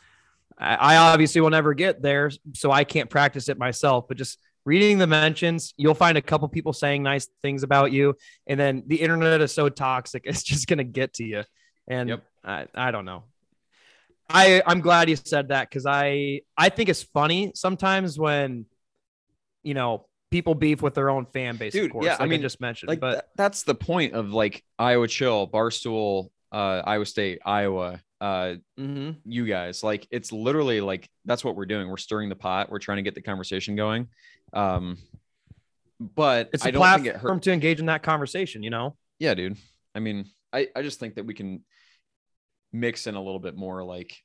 Speaker 1: I, I obviously will never get there, so I can't practice it myself, but just reading the mentions, you'll find a couple people saying nice things about you. And then the internet is so toxic, (laughs) it's just going to get to you. And yep. I, I don't know. I, I'm glad you said that because I, I think it's funny sometimes when, you know, people beef with their own fan base. Dude, of course, yeah, like I mean, I just mentioned,
Speaker 2: like
Speaker 1: but
Speaker 2: th- that's the point of like Iowa Chill, Barstool, uh, Iowa State, Iowa, uh, mm-hmm. you guys. Like it's literally like that's what we're doing. We're stirring the pot. We're trying to get the conversation going. Um, but
Speaker 1: it's a I don't platform think it hurt. to engage in that conversation. You know?
Speaker 2: Yeah, dude. I mean, I I just think that we can mix in a little bit more like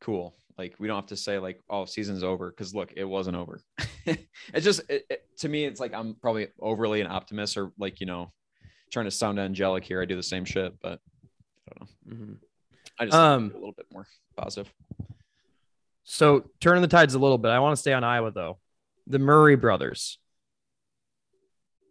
Speaker 2: cool like we don't have to say like, oh, season's over because look, it wasn't over. (laughs) it's just it, it, to me, it's like I'm probably overly an optimist or like you know, trying to sound angelic here. I do the same shit, but I don't know. Mm-hmm. I just um, a little bit more positive.
Speaker 1: So turning the tides a little bit. I want to stay on Iowa though. The Murray brothers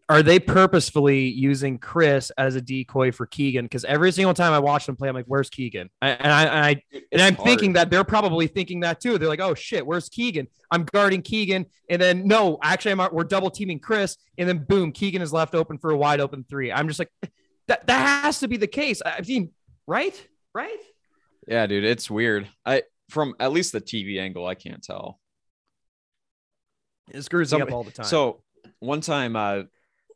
Speaker 1: are they purposefully using Kris as a decoy for Keegan? Because every single time I watch them play, I'm like, "Where's Keegan?" I, and I, and, I, and I'm hard. thinking that they're probably thinking that too. They're like, "Oh shit, where's Keegan?" I'm guarding Keegan, and then no, actually, I'm, we're double teaming Kris, and then boom, Keegan is left open for a wide open three. I'm just like, that that has to be the case. I mean, right, right?
Speaker 2: Yeah, dude, it's weird. I from at least the TV angle, I can't tell.
Speaker 1: It screws Somebody, me up all the time.
Speaker 2: So one time, uh,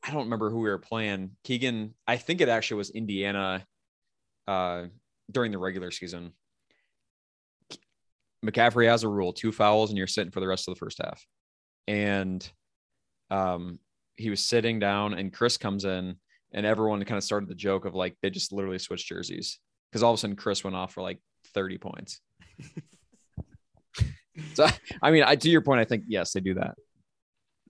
Speaker 2: I don't remember who we were playing. Keegan, I think it actually was Indiana uh, during the regular season. McCaffrey has a rule two fouls and you're sitting for the rest of the first half. And um, he was sitting down and Kris comes in and everyone kind of started the joke of like they just literally switched jerseys because all of a sudden Kris went off for like 30 points. (laughs) so, I mean, I, to your point, I think yes, they do that.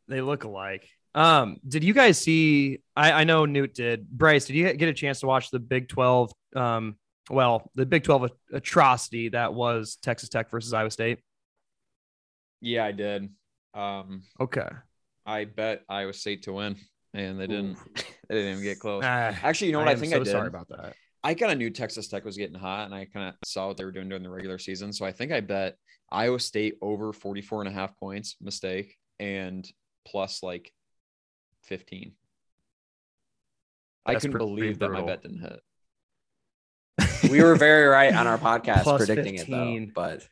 Speaker 1: They look alike. Um, did you guys see? I, I know Newt did. Bryce, did you get a chance to watch the Big Twelve? Um, well, the Big Twelve atrocity that was Texas Tech versus Iowa State.
Speaker 2: Yeah, I did. Um,
Speaker 1: okay.
Speaker 2: I bet Iowa State to win, and they didn't. (laughs) they didn't even get close. Uh, Actually, you know what? I, I think so I did.
Speaker 1: Sorry about that.
Speaker 2: I kind of knew Texas Tech was getting hot, and I kind of saw what they were doing during the regular season. So I think I bet Iowa State over 44 and a half points, mistake, and plus like 15. That's I couldn't believe that my bet didn't hit. (laughs)
Speaker 3: we were very right on our podcast predicting 15. it though, but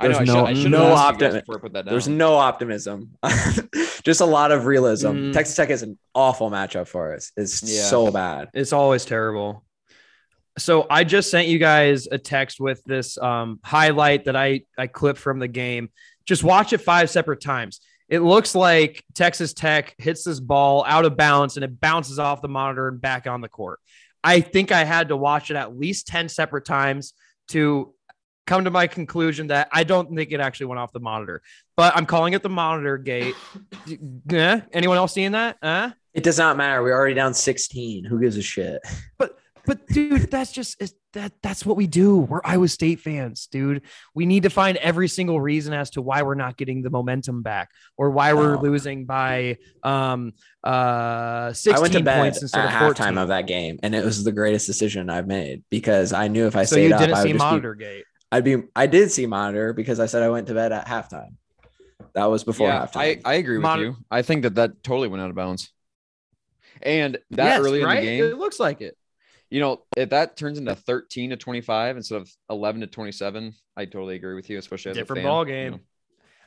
Speaker 2: there's I know, no, I should, I no optimism.
Speaker 3: There's no optimism. (laughs) Just a lot of realism. Mm. Texas Tech is an awful matchup for us. It's yeah. so bad.
Speaker 1: It's always terrible. So I just sent you guys a text with this um, highlight that I I clipped from the game. Just watch it five separate times it looks like Texas Tech hits this ball out of bounds and it bounces off the monitor and back on the court. I think I had to watch it at least 10 separate times to come to my conclusion that I don't think it actually went off the monitor, but I'm calling it the monitor gate. (sighs) yeah. Anyone else seeing that? Uh?
Speaker 3: It does not matter. We're already down 16. Who gives a shit?
Speaker 1: But but dude, that's just that that's what we do. We're Iowa State fans, dude. We need to find every single reason as to why we're not getting the momentum back or why we're oh. losing by um uh 16 I went to bed points instead at of halftime
Speaker 3: of that game and it was the greatest decision I've made because I knew if I so stayed up I would just monitor be, gate. I'd be I did see monitor because I said I went to bed at halftime. That was before yeah, halftime.
Speaker 2: I, I agree with Mon- you. I think that that totally went out of bounds. And that yes, early right? in the game,
Speaker 1: it looks like it
Speaker 2: you know, if that turns into 13 to 25 instead of 11 to 27, I totally agree with you, especially as
Speaker 1: different
Speaker 2: a fan,
Speaker 1: ball game. You know?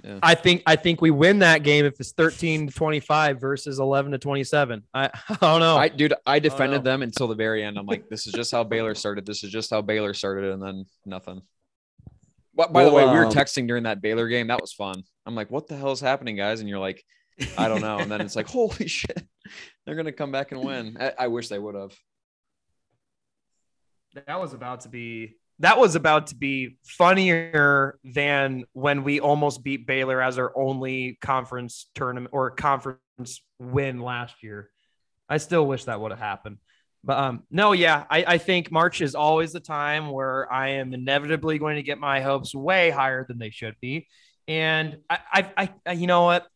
Speaker 1: Yeah. I think I think we win that game if it's 13 to 25 versus 11 to 27. I, (laughs) I don't know.
Speaker 2: I dude, I defended them until the very end. I'm like, this is just how Baylor started. This is just how Baylor started, and then nothing. But by well, the way, we were texting during that Baylor game. That was fun. I'm like, what the hell is happening, guys? And you're like, I don't know. And then it's like, (laughs) holy shit, they're gonna come back and win. I, I wish they would have.
Speaker 1: That was about to be that was about to be funnier than when we almost beat Baylor as our only conference tournament or conference win last year. I still wish that would have happened. But um, no, yeah, I, I think March is always the time where I am inevitably going to get my hopes way higher than they should be. And I, I, I you know what?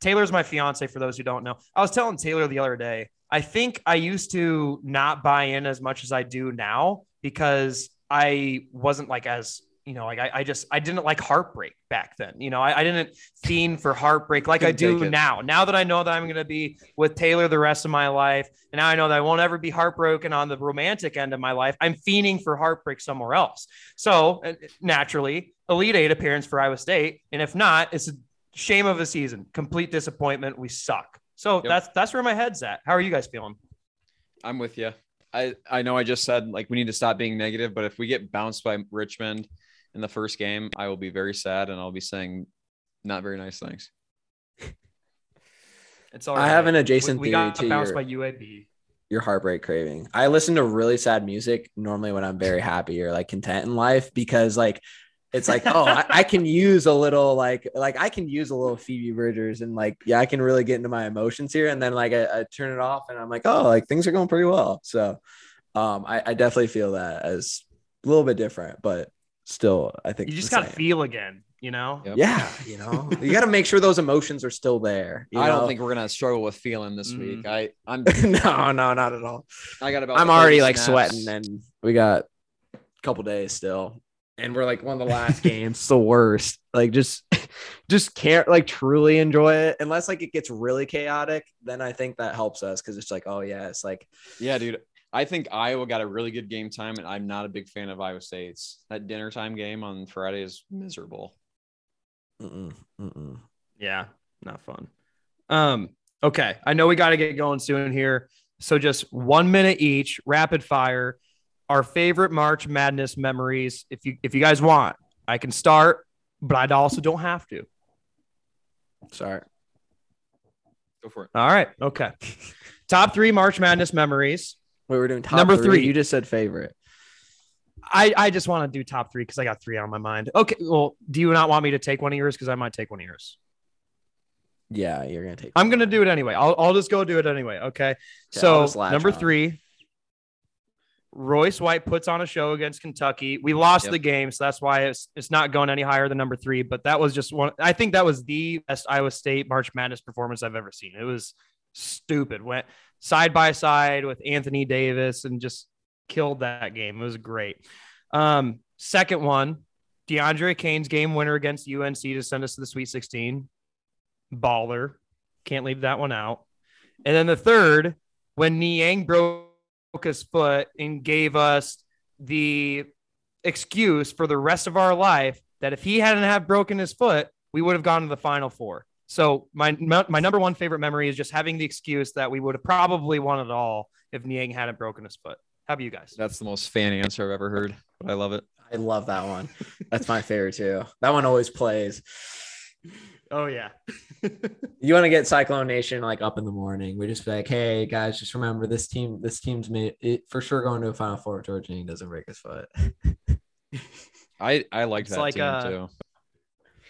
Speaker 1: Taylor's my fiance. For those who don't know, I was telling Taylor the other day. I think I used to not buy in as much as I do now because I wasn't like as you know, like I, I just I didn't like heartbreak back then. You know, I, I didn't fiend for heartbreak like I do now. Now that I know that I'm gonna be with Taylor the rest of my life, and now I know that I won't ever be heartbroken on the romantic end of my life, I'm fiending for heartbreak somewhere else. So uh, naturally, Elite Eight appearance for Iowa State, and if not, it's a shame of a season, complete disappointment. We suck. So yep. that's that's where my head's at. How are you guys feeling?
Speaker 2: I'm with you. I I know I just said like we need to stop being negative, but if we get bounced by Richmond in the first game, I will be very sad and I'll be saying not very nice things. (laughs)
Speaker 3: It's all right. I have an adjacent
Speaker 1: we, we
Speaker 3: theory
Speaker 1: got to bounced by UAB.
Speaker 3: Your heartbreak craving. I listen to really sad music normally when I'm very happy or like content in life because like it's like oh I, I, can (laughs) use a little like like I can use a little Phoebe Bridgers and like yeah I can really get into my emotions here and then like I, I turn it off and I'm like oh like things are going pretty well so um I, I definitely feel that as a little bit different but still I think
Speaker 1: you just gotta feel again you know
Speaker 3: yep. yeah (laughs) you know (laughs) you got to make sure those emotions are still there
Speaker 2: I know? don't think we're gonna struggle with feeling this mm. week I I'm (laughs)
Speaker 3: no no not at all
Speaker 2: I got about
Speaker 3: I'm already like sweating and we got a couple days still and we're like one of the last games. It's the worst. Like just just can't like truly enjoy it unless like it gets really chaotic. Then I think that helps us because it's like, oh yeah, it's like
Speaker 2: yeah, dude. I think Iowa got a really good game time, and I'm not a big fan of Iowa State's. That dinner time game on Friday is miserable.
Speaker 1: Mm-mm, mm-mm. Yeah, not fun. Um, okay, I know we got to get going soon here, so just one minute each, rapid fire our favorite March Madness memories. If you if you guys want, I can start, but I also don't have to.
Speaker 3: Sorry.
Speaker 2: Go for it.
Speaker 1: All right. Okay. top three March Madness memories.
Speaker 3: We were doing top number three. three. You just said favorite.
Speaker 1: I, I just want to do top three because I got three on my mind. Okay. Well, do you not want me to take one of yours? Because I might take one of yours.
Speaker 3: Yeah, you're gonna take.
Speaker 1: I'm gonna do it anyway. I'll I'll just go do it anyway. Okay. so number on. three, Royce White puts on a show against Kentucky. We lost yep. the game, so that's why it's it's not going any higher than number three. But that was just one. I think that was the best Iowa State March Madness performance I've ever seen. It was stupid. Went side by side with Anthony Davis and just killed that game. It was great. Um, second one, DeAndre Kane's game winner against UNC to send us to the Sweet 16. Baller. Can't leave that one out. And then the third, when Niang broke his foot and gave us the excuse for the rest of our life that if he hadn't have broken his foot, we would have gone to the final four. So my my number one favorite memory is just having the excuse that we would have probably won it all if Niang hadn't broken his foot. How about you guys?
Speaker 2: That's the most fan answer I've ever heard, but I love it.
Speaker 3: I love that one. That's my favorite too. That one always plays.
Speaker 1: Oh yeah. (laughs)
Speaker 3: you want to get Cyclone Nation like up in the morning. We just be like, hey guys, just remember this team. This team's made it for sure going to a Final Four. Georges Niang doesn't break his foot. (laughs)
Speaker 2: I I liked it's that like team uh, too.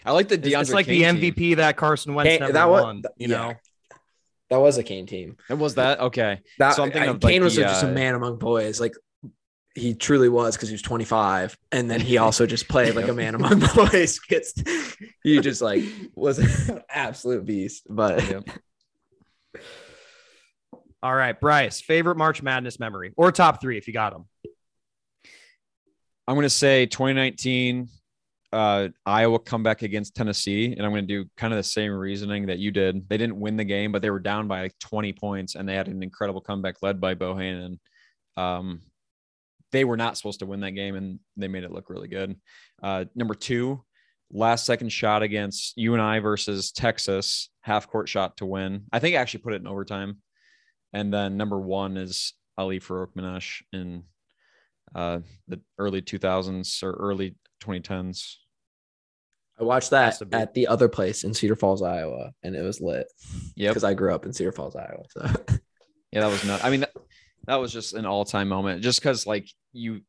Speaker 2: I like the DeAndre.
Speaker 1: It's like Kane the MVP team. that Carson Wentz Kane, never that was, won. You yeah. know.
Speaker 3: That was a Kane team.
Speaker 2: It was that okay.
Speaker 3: That something of Kane like was the, just a uh, man among boys. Like he truly was because he was 25 and then he also just played like a man among (laughs) boys Gets he just like was an absolute beast but yep.
Speaker 1: all right bryce favorite march madness memory or top three if you got them
Speaker 2: i'm going to say 2019 uh, iowa comeback against tennessee and i'm going to do kind of the same reasoning that you did they didn't win the game but they were down by like 20 points and they had an incredible comeback led by bohannon um, they were not supposed to win that game and they made it look really good. Uh, number two, last second shot against UNI versus Texas, half court shot to win. I think I actually put it in overtime. And then number one is Ali Farokhmanesh in uh, the early 2000s or early 2010s.
Speaker 3: I watched that at the other place in Cedar Falls, Iowa, and it was lit. Yeah, because I grew up in Cedar Falls, Iowa. So (laughs)
Speaker 2: yeah, that was not. I mean, that, that was just an all-time moment. Just because, like, you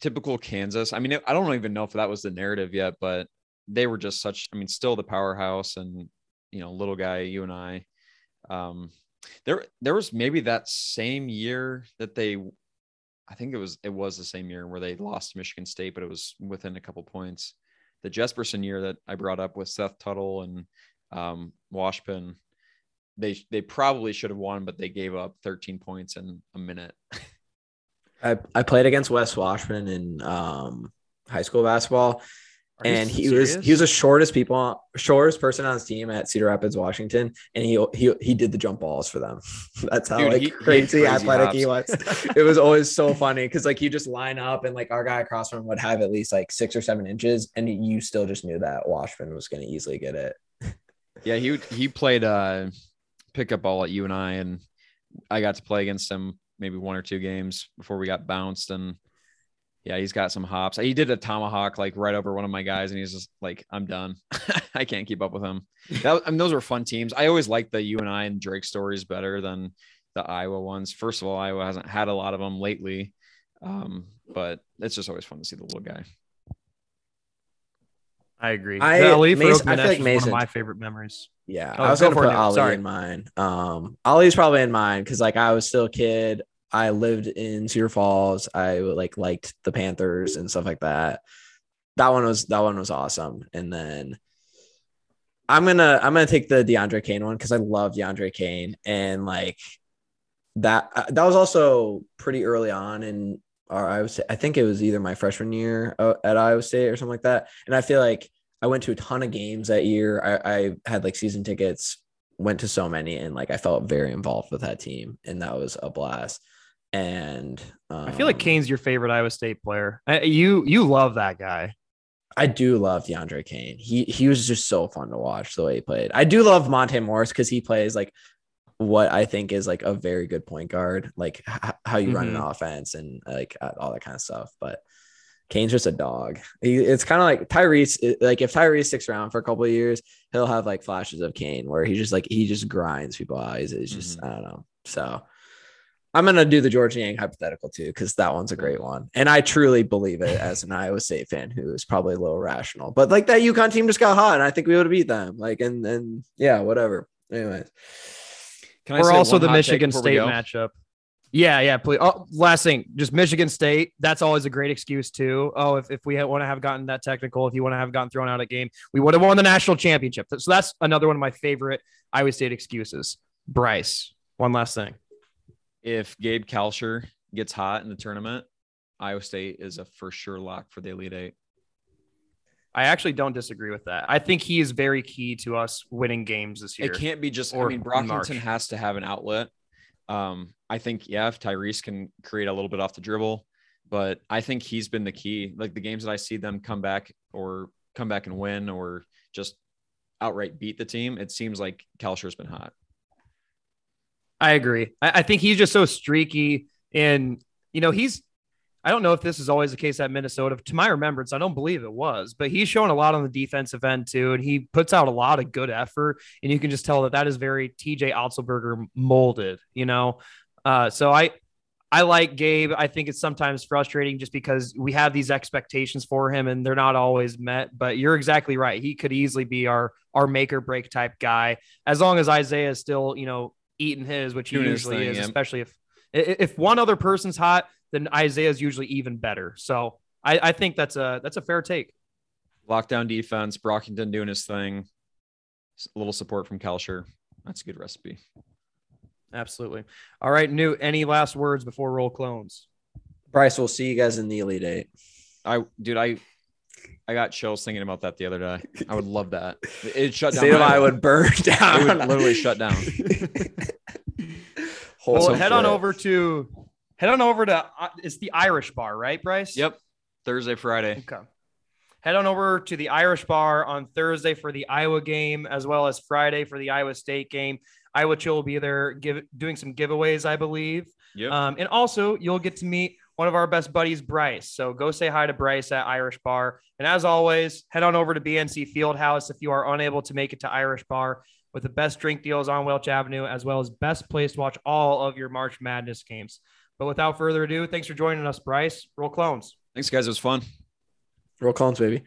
Speaker 2: typical Kansas. I mean, I don't even know if that was the narrative yet, but they were just such. I mean, still the powerhouse, and you know, little guy, UNI. Um, there, there was maybe that same year that they. I think it was it was the same year where they lost Michigan State, but it was within a couple points the Jesperson year that I brought up with Seth Tuttle and um, Washpun, they they probably should have won, but they gave up 13 points in a minute. (laughs)
Speaker 3: I, I played against Wes Washpun in um, high school basketball, are and he serious? was he was the shortest people shortest person on his team at Cedar Rapids, Washington, and he he he did the jump balls for them. (laughs) That's how Dude, like he, crazy, he athletic hops. he was. (laughs) it was always so funny because like you just line up and like our guy across from him would have at least like six or seven inches, and you still just knew that Washpun was going to easily get it. (laughs)
Speaker 2: yeah, he he played uh pickup ball at UNI, and I got to play against him maybe one or two games before we got bounced and yeah, he's got some hops. He did a tomahawk like right over one of my guys, and he's just like, I'm done. (laughs) I can't keep up with him. That, I mean, those were fun teams. I always like the UNI and I and Drake stories better than the Iowa ones. First of all, Iowa hasn't had a lot of them lately, um, but it's just always fun to see the little guy.
Speaker 1: I agree. I, Ali Mason, I feel like Mason, one of my favorite memories.
Speaker 3: Yeah, oh, I was gonna put Ali Sorry. in mine. Um, Ali's probably in mine because like I was still a kid. I lived in Cedar Falls. I like liked the Panthers and stuff like that. That one was that one was awesome. And then I'm gonna I'm gonna take the DeAndre Kane one because I love DeAndre Kane and like that uh, that was also pretty early on in our I was I think it was either my freshman year uh, at Iowa State or something like that. And I feel like I went to a ton of games that year. I, I had like season tickets, went to so many, and like I felt very involved with that team, and that was a blast. And
Speaker 1: um, I feel like um, Kane's your favorite Iowa State player. I, you you love that guy.
Speaker 3: I do love DeAndre Kane. He he was just so fun to watch the way he played. I do love Monte Morris because he plays like what I think is like a very good point guard, like h- how you mm-hmm. run an mm-hmm. offense and like all that kind of stuff. But Kane's just a dog. He, it's kind of like Tyrese. Like if Tyrese sticks around for a couple of years, he'll have like flashes of Kane where he just like he just grinds people out. He's, he's just mm-hmm. I don't know. So I'm gonna do the Georges Niang hypothetical too because that one's a great one, and I truly believe it as an Iowa State fan who is probably a little rational. But like that UConn team just got hot, and I think we would have beat them. Like and and yeah, whatever. Anyways,
Speaker 1: Can I we're also the Michigan State matchup. Yeah, yeah. Please. Oh, last thing, just Michigan State. That's always a great excuse too. Oh, if, if we want to have gotten that technical, if you want to have gotten thrown out of game, we would have won the national championship. So that's another one of my favorite Iowa State excuses. Bryce, one last thing
Speaker 2: if Gabe Kalscheur gets hot in the tournament, Iowa State is a for sure lock for the Elite Eight.
Speaker 1: I actually don't disagree with that. I think he is very key to us winning games this year.
Speaker 2: It can't be just. I mean, Brockington has to have an outlet. Um, I think yeah, if Tyrese can create a little bit off the dribble, but I think he's been the key. Like the games that I see them come back or come back and win or just outright beat the team, it seems like Kalscheur's been hot.
Speaker 1: I agree. I, I think he's just so streaky, and you know he's. I don't know if this is always the case at Minnesota. To my remembrance, I don't believe it was, but he's showing a lot on the defensive end too, and he puts out a lot of good effort. And you can just tell that that is very TJ Otzelberger molded, you know. Uh, so I, I like Gabe. I think it's sometimes frustrating just because we have these expectations for him and they're not always met. But you're exactly right. He could easily be our our make or break type guy as long as Isaiah is still, you know, eating his, which he Doing usually thing, is, yeah. especially if if one other person's hot, then Isaiah's usually even better. So I, I think that's a that's a fair take.
Speaker 2: Lockdown defense, Brockington doing his thing, a little support from Kalscheur. That's a good recipe.
Speaker 1: Absolutely. All right, Newt. Any last words before roll clones?
Speaker 3: Bryce, we'll see you guys in the Elite Eight.
Speaker 2: I, dude, I I got chills thinking about that the other day. I would love that. It shut (laughs) down.
Speaker 3: State of Iowa would burn down. (laughs)
Speaker 2: It would literally shut down. (laughs)
Speaker 1: well, head on over to head on over to uh, it's the Irish Bar, right, Bryce?
Speaker 2: Yep. Thursday, Friday.
Speaker 1: Okay. Head on over to the Irish Bar on Thursday for the Iowa game, as well as Friday for the Iowa State game. Iowa Chill will be there give, doing some giveaways, I believe. Yep. Um, and also, you'll get to meet one of our best buddies, Bryce. So go say hi to Bryce at Irish Bar. And as always, head on over to BNC Fieldhouse if you are unable to make it to Irish Bar with the best drink deals on Welch Avenue, as well as best place to watch all of your March Madness games. But without further ado, thanks for joining us, Bryce. Roll clones.
Speaker 2: Thanks, guys. It was fun.
Speaker 3: Roll clones, baby.